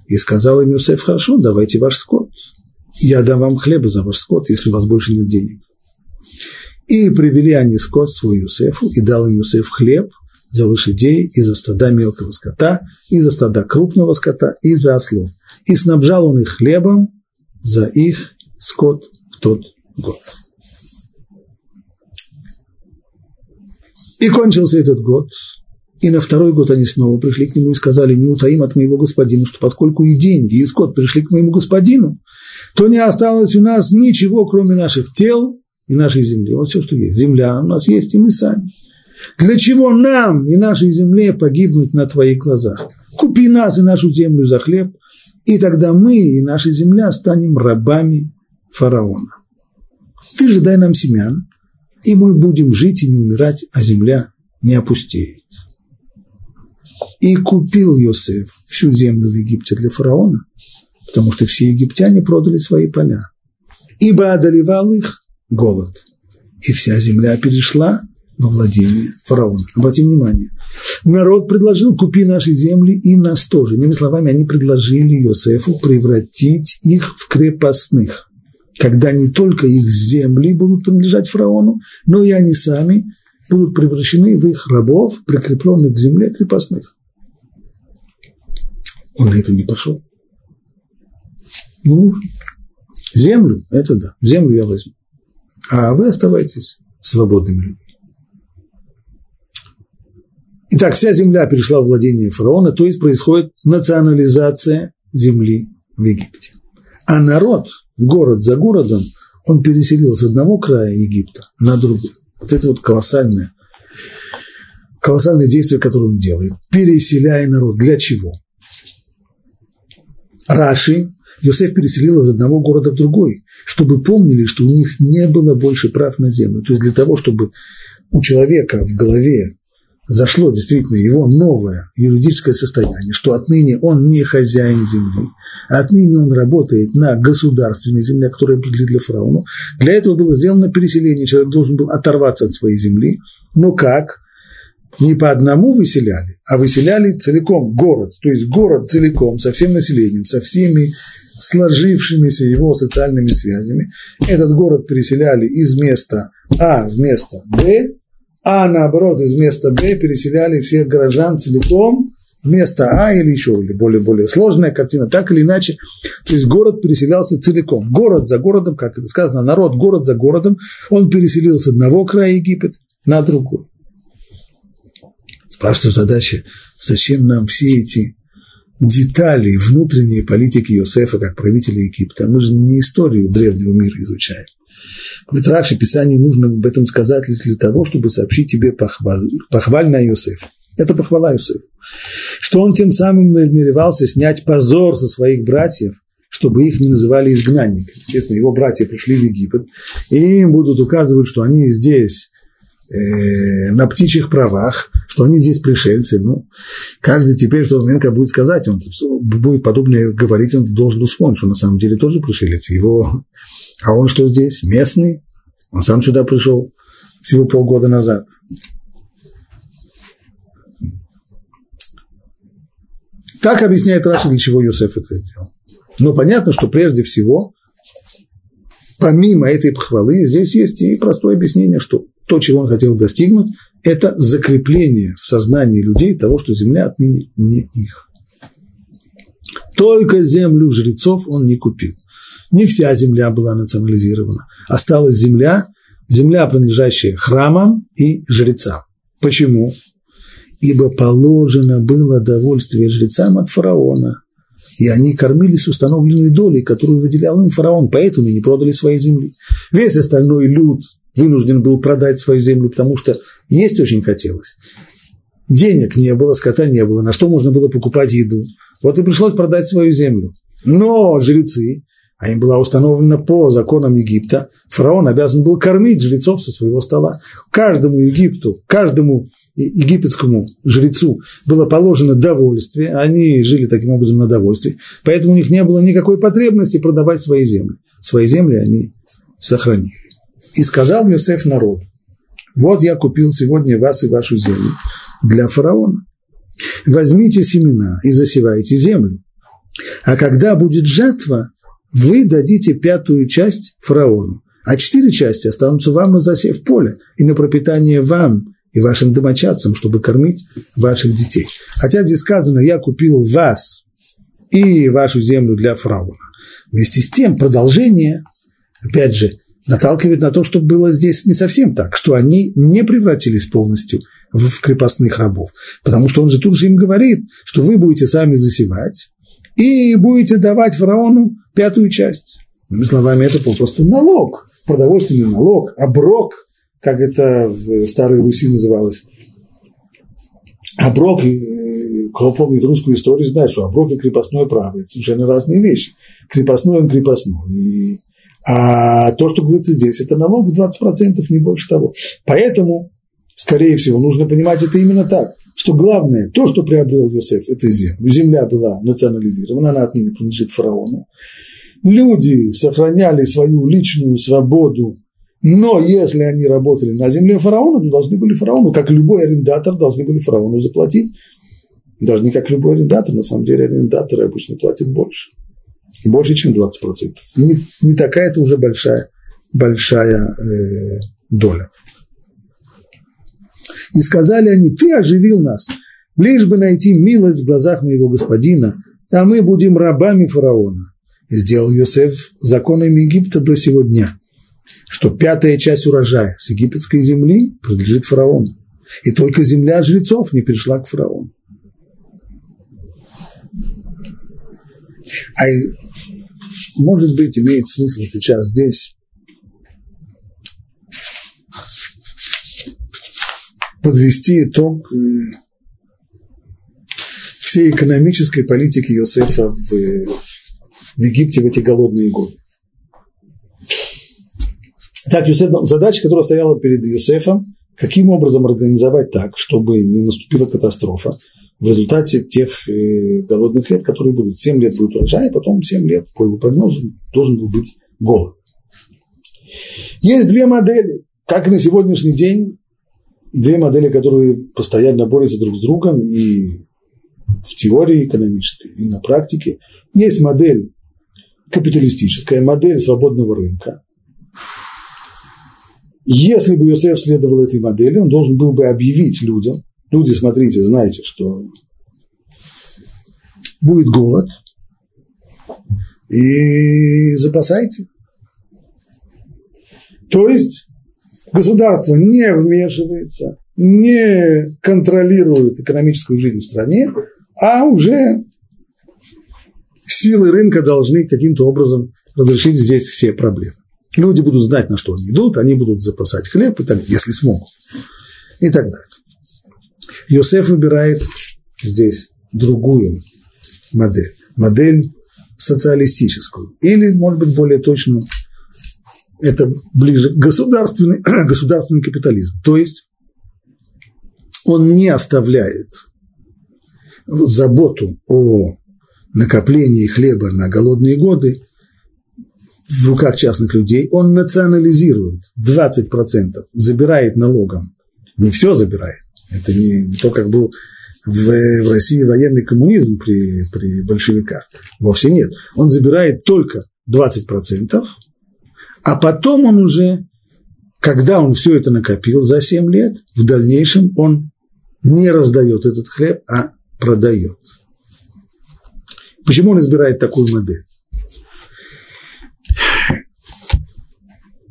A: И сказал им Йосеф, хорошо, давайте ваш скот. Я дам вам хлеба за ваш скот, если у вас больше нет денег. И привели они скот свой Юсефу, и дал им Юсеф хлеб за лошадей, и за стада мелкого скота, и за стада крупного скота, и за ослов. И снабжал он их хлебом за их скот в тот год. И кончился этот год, И на второй год они снова пришли к нему и сказали, не утаим от моего господина, что поскольку и деньги, и скот пришли к моему господину, то не осталось у нас ничего, кроме наших тел и нашей земли. Вот все, что есть. Земля у нас есть, и мы сами. Для чего нам и нашей земле погибнуть на твоих глазах? Купи нас и нашу землю за хлеб, и тогда мы и наша земля станем рабами фараона. Ты же дай нам семян, и мы будем жить и не умирать, а земля не опустеет. И купил Йосеф всю землю в Египте для фараона, потому что все египтяне продали свои поля. Ибо одолевал их голод. И вся земля перешла во владение фараона. Обратим внимание. Народ предложил, купи наши земли и нас тоже. Иными словами, они предложили Йосефу превратить их в крепостных когда не только их земли будут принадлежать фараону, но и они сами будут превращены в их рабов, прикрепленных к земле крепостных. Он на это не пошел. Нужно. Землю, это да, землю я возьму. А вы оставайтесь свободными людьми. Итак, вся земля перешла в владение фараона, то есть происходит национализация земли в Египте. А народ, город за городом, он переселил с одного края Египта на другой. Вот это вот колоссальное, колоссальное действие, которое он делает, переселяя народ. Для чего? Раши, Йосеф переселил из одного города в другой, чтобы помнили, что у них не было больше прав на землю. То есть для того, чтобы у человека в голове зашло действительно его новое юридическое состояние, что отныне он не хозяин земли, а отныне он работает на государственной земле, которая принадлежит для фараона. Для этого было сделано переселение, человек должен был оторваться от своей земли. Но как? Не по одному выселяли, а выселяли целиком город, то есть город целиком, со всем населением, со всеми сложившимися его социальными связями. Этот город переселяли из места А в место Б, а наоборот из места Б переселяли всех горожан целиком место А или еще или более, более сложная картина, так или иначе. То есть город переселялся целиком. Город за городом, как это сказано, народ город за городом, он переселил с одного края Египет на другой. Спрашиваю задача, зачем нам все эти детали внутренней политики Иосифа как правителя Египта? Мы же не историю древнего мира изучаем. Говорит, Раши, Писанию нужно об этом сказать для того, чтобы сообщить тебе похвал, похваль на Иосиф. Это похвала Иосиф. Что он тем самым намеревался снять позор со своих братьев, чтобы их не называли изгнанниками. Естественно, его братья пришли в Египет, и им будут указывать, что они здесь э, на птичьих правах, что они здесь пришельцы. Ну, каждый теперь в тот момент, будет сказать, он будет подобное говорить, он должен вспомнить, что на самом деле тоже пришелец. Его а он что здесь? Местный? Он сам сюда пришел всего полгода назад. Так объясняет Раша, для чего Юсеф это сделал. Но понятно, что прежде всего, помимо этой похвалы, здесь есть и простое объяснение, что то, чего он хотел достигнуть, это закрепление в сознании людей того, что земля отныне не их. Только землю жрецов он не купил – не вся земля была национализирована. Осталась земля, земля, принадлежащая храмам и жрецам. Почему? Ибо положено было довольствие жрецам от фараона, и они кормились установленной долей, которую выделял им фараон, поэтому не продали свои земли. Весь остальной люд вынужден был продать свою землю, потому что есть очень хотелось. Денег не было, скота не было, на что можно было покупать еду. Вот и пришлось продать свою землю. Но жрецы а им была установлена по законам Египта, фараон обязан был кормить жрецов со своего стола. Каждому Египту, каждому египетскому жрецу было положено довольствие, они жили таким образом на довольстве, поэтому у них не было никакой потребности продавать свои земли. Свои земли они сохранили. И сказал Йосеф народу, вот я купил сегодня вас и вашу землю для фараона. Возьмите семена и засевайте землю. А когда будет жатва, вы дадите пятую часть фараону, а четыре части останутся вам на засев поля и на пропитание вам и вашим домочадцам, чтобы кормить ваших детей. Хотя здесь сказано, я купил вас и вашу землю для фараона. Вместе с тем продолжение, опять же, наталкивает на то, что было здесь не совсем так, что они не превратились полностью в, крепостных рабов. Потому что он же тут же им говорит, что вы будете сами засевать и будете давать фараону пятую часть. Другими словами, это просто налог, продовольственный налог, оброк, как это в Старой Руси называлось. Оброк, кто помнит русскую историю, знает, что оброк и крепостное право – это совершенно разные вещи. Крепостной он крепостной. И, а то, что говорится здесь, это налог в 20%, не больше того. Поэтому, скорее всего, нужно понимать это именно так, что главное, то, что приобрел Йосеф, это землю. Земля была национализирована, она отныне принадлежит фараону. Люди сохраняли свою личную свободу но если они работали на земле фараона, то должны были фараону, как любой арендатор, должны были фараону заплатить. Даже не как любой арендатор, на самом деле арендаторы обычно платят больше. Больше, чем 20%. Не, не такая это уже большая, большая э, доля. И сказали они, ты оживил нас, лишь бы найти милость в глазах моего господина, а мы будем рабами фараона. И сделал Йосеф законами Египта до сего дня – что пятая часть урожая с египетской земли принадлежит фараону. И только земля жрецов не перешла к фараону. А может быть, имеет смысл сейчас здесь подвести итог э, всей экономической политики Иосифа в, в Египте в эти голодные годы. Так, Юсеф, задача, которая стояла перед Юсефом, каким образом организовать так, чтобы не наступила катастрофа в результате тех э, голодных лет, которые будут. 7 лет будет урожай, а потом 7 лет, по его прогнозу, должен был быть голод. Есть две модели, как и на сегодняшний день, две модели, которые постоянно борются друг с другом и в теории экономической, и на практике. Есть модель капиталистическая, модель свободного рынка, если бы Юсеф следовал этой модели, он должен был бы объявить людям, люди, смотрите, знаете, что будет голод, и запасайте. То есть государство не вмешивается, не контролирует экономическую жизнь в стране, а уже силы рынка должны каким-то образом разрешить здесь все проблемы. Люди будут знать, на что они идут, они будут запасать хлеб, и так, если смогут, и так далее. Йосеф выбирает здесь другую модель, модель социалистическую, или, может быть, более точно, это ближе государственный, (clears throat) государственный капитализм. То есть он не оставляет заботу о накоплении хлеба на голодные годы в руках частных людей, он национализирует 20%, забирает налогом. Не все забирает. Это не, не то, как был в, в России военный коммунизм при, при большевиках. Вовсе нет. Он забирает только 20%, а потом он уже, когда он все это накопил за 7 лет, в дальнейшем он не раздает этот хлеб, а продает. Почему он избирает такую модель?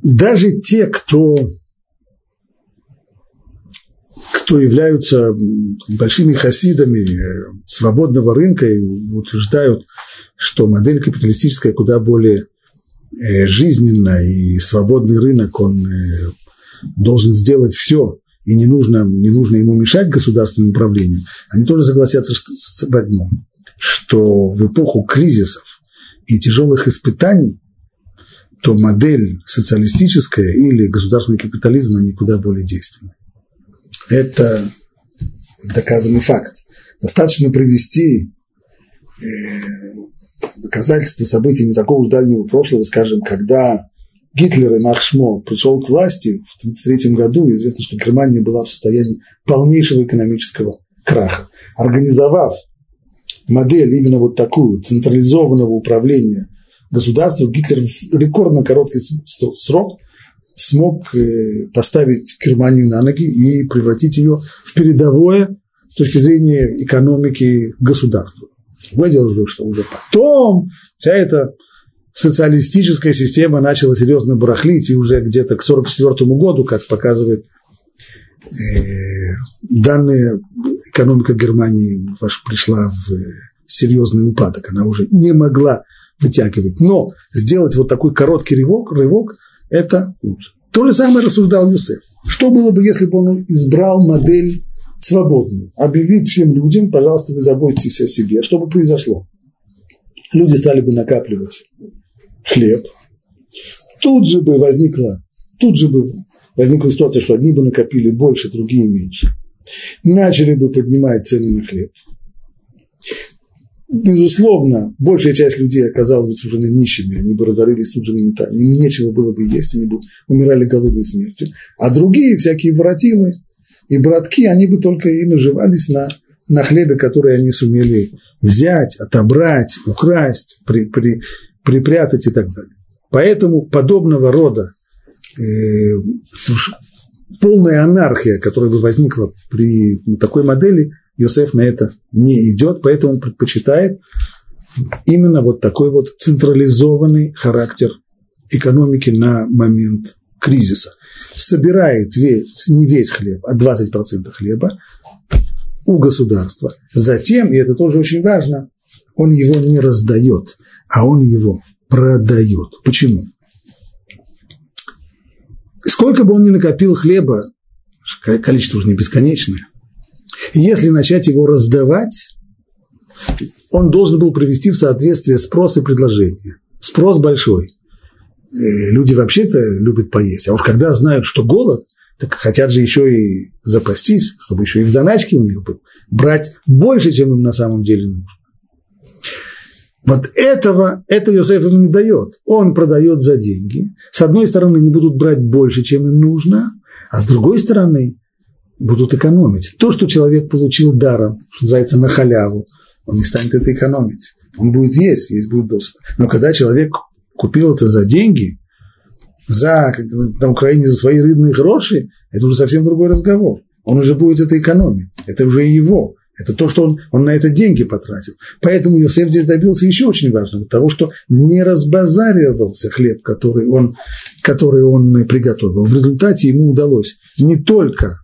A: даже те, кто, кто являются большими хасидами э, свободного рынка и утверждают, что модель капиталистическая куда более э, жизненна, и свободный рынок, он э, должен сделать все, и не нужно, не нужно ему мешать государственным управлением, они тоже согласятся с одном, что в эпоху кризисов и тяжелых испытаний то модель социалистическая или государственный капитализм, они куда более действенны. Это доказанный факт. Достаточно привести э, доказательства событий не такого уж дальнего прошлого, скажем, когда Гитлер и Махшмо пришел к власти в 1933 году, известно, что Германия была в состоянии полнейшего экономического краха. Организовав модель именно вот такую, централизованного управления государства Гитлер в рекордно короткий срок смог э, поставить Германию на ноги и превратить ее в передовое с точки зрения экономики государства. Выделил, что уже потом вся эта социалистическая система начала серьезно барахлить, и уже где-то к 1944 году, как показывает э, данная экономика Германии пришла в серьезный упадок, она уже не могла вытягивать. Но сделать вот такой короткий рывок, рывок это лучше. То же самое рассуждал Юсеф. Что было бы, если бы он избрал модель свободную? Объявить всем людям, пожалуйста, вы заботитесь о себе. Что бы произошло? Люди стали бы накапливать хлеб. Тут же бы возникла, тут же бы возникла ситуация, что одни бы накопили больше, другие меньше. Начали бы поднимать цены на хлеб безусловно, большая часть людей оказалась бы совершенно нищими, они бы разорились тут же моментально, им нечего было бы есть, они бы умирали голодной смертью. А другие, всякие воротилы и братки, они бы только и наживались на, на хлебе, который они сумели взять, отобрать, украсть, при, при, припрятать и так далее. Поэтому подобного рода э, полная анархия, которая бы возникла при такой модели, Йосеф на это не идет, поэтому он предпочитает именно вот такой вот централизованный характер экономики на момент кризиса. Собирает весь, не весь хлеб, а 20% хлеба у государства. Затем, и это тоже очень важно, он его не раздает, а он его продает. Почему? Сколько бы он ни накопил хлеба, количество уже не бесконечное, если начать его раздавать, он должен был привести в соответствие спрос и предложение. Спрос большой. Э, люди вообще-то любят поесть. А уж когда знают, что голод, так хотят же еще и запастись, чтобы еще и в заначке у них был. Брать больше, чем им на самом деле нужно. Вот этого, это Йосеф им не дает. Он продает за деньги. С одной стороны, не будут брать больше, чем им нужно, а с другой стороны, будут экономить. То, что человек получил даром, что называется, на халяву, он не станет это экономить. Он будет есть, есть будет досыта. Но когда человек купил это за деньги, за, как на Украине, за свои рыбные гроши, это уже совсем другой разговор. Он уже будет это экономить. Это уже его. Это то, что он, он на это деньги потратил. Поэтому Иосиф здесь добился еще очень важного, того, что не разбазаривался хлеб, который он, который он приготовил. В результате ему удалось не только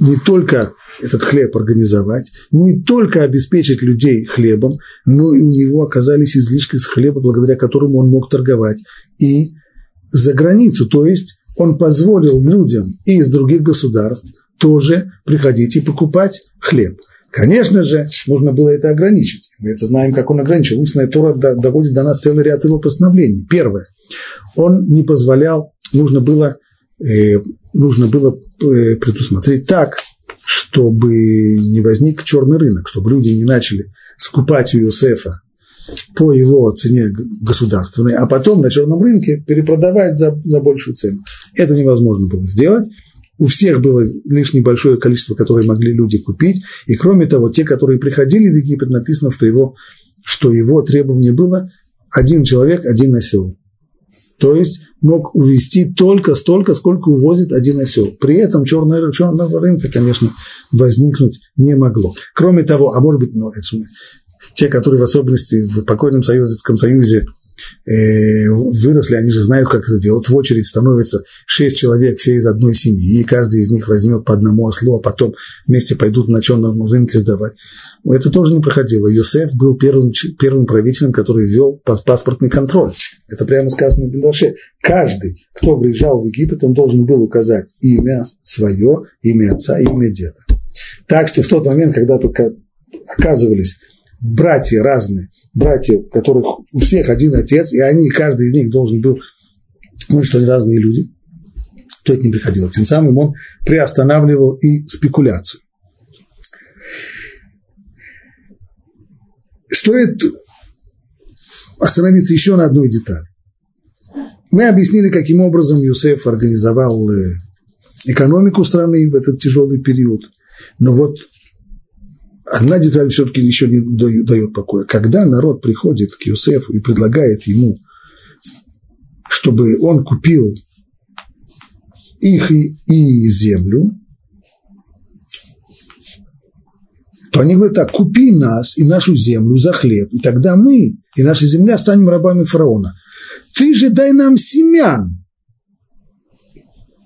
A: не только этот хлеб организовать, не только обеспечить людей хлебом, но и у него оказались излишки с хлеба, благодаря которому он мог торговать и за границу. То есть он позволил людям из других государств тоже приходить и покупать хлеб. Конечно же, нужно было это ограничить. Мы это знаем, как он ограничил. Устная Тора доводит до нас целый ряд его постановлений. Первое. Он не позволял, нужно было нужно было э, предусмотреть так, чтобы не возник черный рынок, чтобы люди не начали скупать у Иосифа по его цене государственной, а потом на черном рынке перепродавать за, за большую цену. Это невозможно было сделать. У всех было лишь небольшое количество, которое могли люди купить. И кроме того, те, которые приходили в Египет, написано, что его, что его требование было один человек, один осел. То есть мог увезти только столько, сколько увозит один осел. При этом черного, черного рынка, конечно, возникнуть не могло. Кроме того, а может быть, ну, это, те, которые в особенности в покойном Советском Союзе выросли, они же знают, как это делать. В очередь становится шесть человек, все из одной семьи, и каждый из них возьмет по одному ослу, а потом вместе пойдут на черном рынке сдавать. Это тоже не проходило. Йосеф был первым, первым правителем, который ввел паспортный контроль. Это прямо сказано в Бендаше. Каждый, кто приезжал в Египет, он должен был указать имя свое, имя отца, имя деда. Так что в тот момент, когда только оказывались братья разные, братья, у которых у всех один отец, и они, каждый из них должен был, ну, что они разные люди, то это не приходило. Тем самым он приостанавливал и спекуляцию. Стоит остановиться еще на одной детали. Мы объяснили, каким образом Юсеф организовал э, экономику страны в этот тяжелый период. Но вот одна деталь все-таки еще не дает покоя. Когда народ приходит к Юсефу и предлагает ему, чтобы он купил их и, и землю, то они говорят так, купи нас и нашу землю за хлеб, и тогда мы и наша земля станем рабами фараона. Ты же дай нам семян.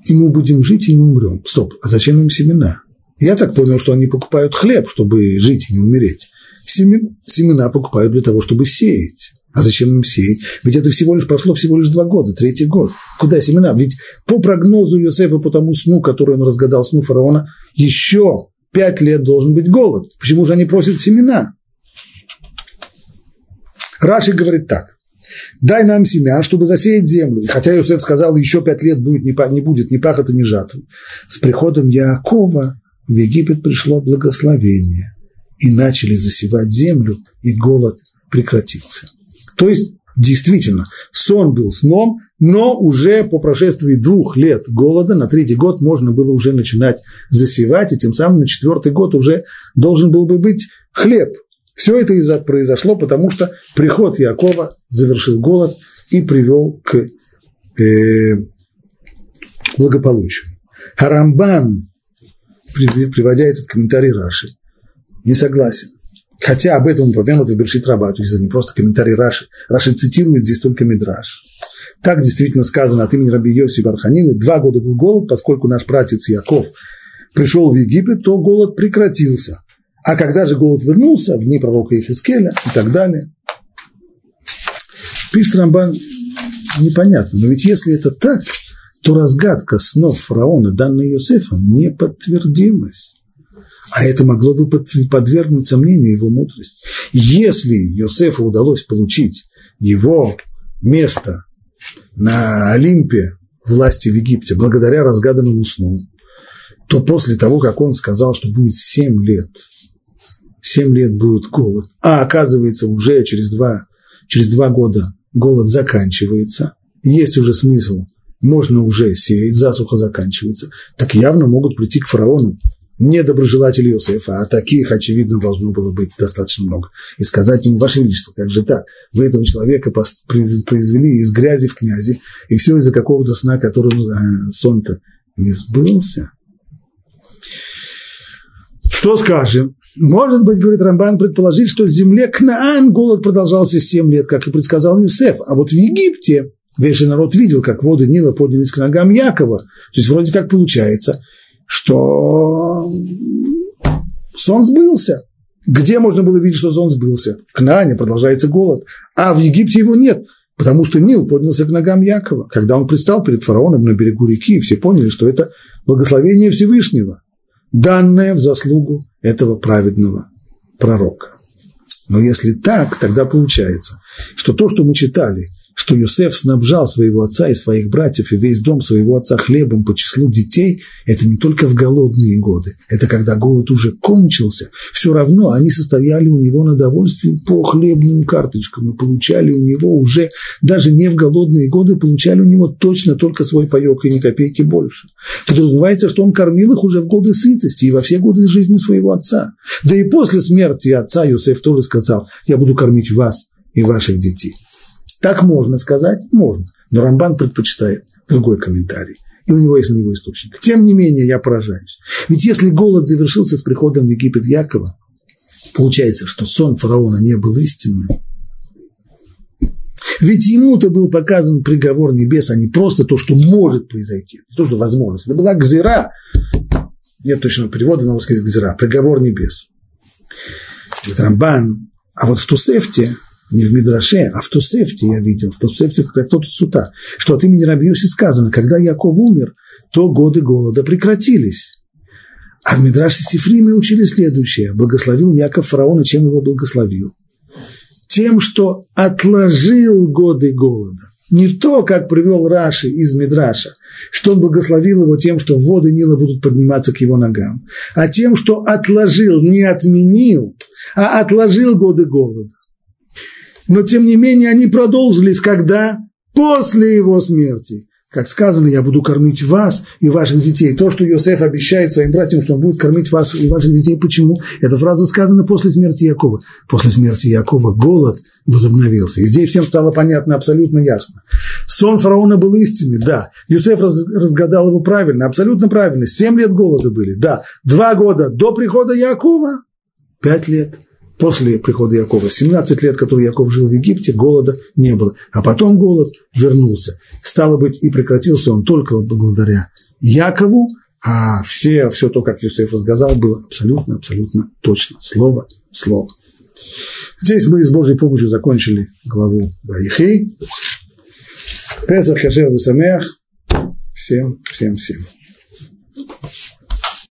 A: и мы будем жить и не умрем. Стоп, а зачем им семена? Я так понял, что они покупают хлеб, чтобы жить и не умереть. Семена покупают для того, чтобы сеять. А зачем им сеять? Ведь это всего лишь прошло всего лишь два года, третий год. Куда семена? Ведь по прогнозу Иосифа, по тому сну, который он разгадал, сну фараона, еще пять лет должен быть голод. Почему же они просят семена? Раши говорит так. Дай нам семян, чтобы засеять землю. И хотя Иосиф сказал, еще пять лет будет, не, не будет ни пахота, ни жатвы. С приходом Яакова в Египет пришло благословение. И начали засевать землю, и голод прекратился. То есть, действительно, сон был сном, но уже по прошествии двух лет голода на третий год можно было уже начинать засевать, и тем самым на четвертый год уже должен был бы быть хлеб. Все это из-за произошло, потому что приход Якова завершил голод и привел к э, благополучию. Харамбан, приводя этот комментарий Раши, не согласен. Хотя об этом упомянут в Бершит Раба, то есть это не просто комментарий Раши. Раши цитирует здесь только Мидраш. Так действительно сказано от имени Раби Йоси Барханины. Два года был голод, поскольку наш братец Яков пришел в Египет, то голод прекратился. А когда же голод вернулся, в дни пророка Ихискеля и так далее. Пишет Рамбан, непонятно. Но ведь если это так, то разгадка снов фараона, данная Иосифом, не подтвердилась. А это могло бы подвергнуть сомнению его мудрость. Если Иосифу удалось получить его место на Олимпе власти в Египте благодаря разгаданному сну, то после того, как он сказал, что будет семь лет, семь лет будет голод, а оказывается уже через два, через два года голод заканчивается, есть уже смысл, можно уже сеять, засуха заканчивается, так явно могут прийти к фараону недоброжелатели Иосифа, а таких, очевидно, должно было быть достаточно много, и сказать ему, Ваше Величество, как же так? Вы этого человека произвели из грязи в князи, и все из-за какого-то сна, который э, сон-то не сбылся. Что скажем? Может быть, говорит Рамбан, предположить, что в земле Кнаан голод продолжался 7 лет, как и предсказал Юсеф, а вот в Египте весь народ видел, как воды Нила поднялись к ногам Якова. То есть вроде как получается, что сон сбылся. Где можно было видеть, что сон сбылся? В Кнаане продолжается голод, а в Египте его нет, потому что Нил поднялся к ногам Якова. Когда он предстал перед фараоном на берегу реки, все поняли, что это благословение Всевышнего, данное в заслугу этого праведного пророка. Но если так, тогда получается, что то, что мы читали – что Йосеф снабжал своего отца и своих братьев и весь дом своего отца хлебом по числу детей, это не только в голодные годы, это когда голод уже кончился, все равно они состояли у него на довольстве по хлебным карточкам и получали у него уже, даже не в голодные годы, получали у него точно только свой паек и ни копейки больше. Подразумевается, что он кормил их уже в годы сытости и во все годы жизни своего отца. Да и после смерти отца Йосеф тоже сказал, я буду кормить вас и ваших детей. Так можно сказать? Можно. Но Рамбан предпочитает другой комментарий. И у него есть на него источник. Тем не менее, я поражаюсь. Ведь если голод завершился с приходом в Египет Якова, получается, что сон фараона не был истинным. Ведь ему-то был показан приговор небес, а не просто то, что может произойти, то, что возможность. Это была гзира, нет точного перевода, но сказать гзира, приговор небес. Рамбан, а вот в Тусефте не в Мидраше, а в Тусефте я видел, в Тусефте как тот сута, что от имени Рабиоси сказано, когда Яков умер, то годы голода прекратились. А в Мидраше Сифриме учили следующее. Благословил Яков фараона, чем его благословил? Тем, что отложил годы голода. Не то, как привел Раши из Мидраша, что он благословил его тем, что воды Нила будут подниматься к его ногам, а тем, что отложил, не отменил, а отложил годы голода но тем не менее они продолжились, когда? После его смерти. Как сказано, я буду кормить вас и ваших детей. То, что Иосиф обещает своим братьям, что он будет кормить вас и ваших детей. Почему? Эта фраза сказана после смерти Якова. После смерти Якова голод возобновился. И здесь всем стало понятно, абсолютно ясно. Сон фараона был истинный, да. Иосиф разгадал его правильно, абсолютно правильно. Семь лет голода были, да. Два года до прихода Якова, пять лет после прихода Якова. 17 лет, которые Яков жил в Египте, голода не было. А потом голод вернулся. Стало быть, и прекратился он только благодаря Якову, а все, все то, как Юсеф рассказал, было абсолютно, абсолютно точно. Слово в слово. Здесь мы с Божьей помощью закончили главу Ваихей. Песах, Хашер, Весамех. Всем, всем, всем.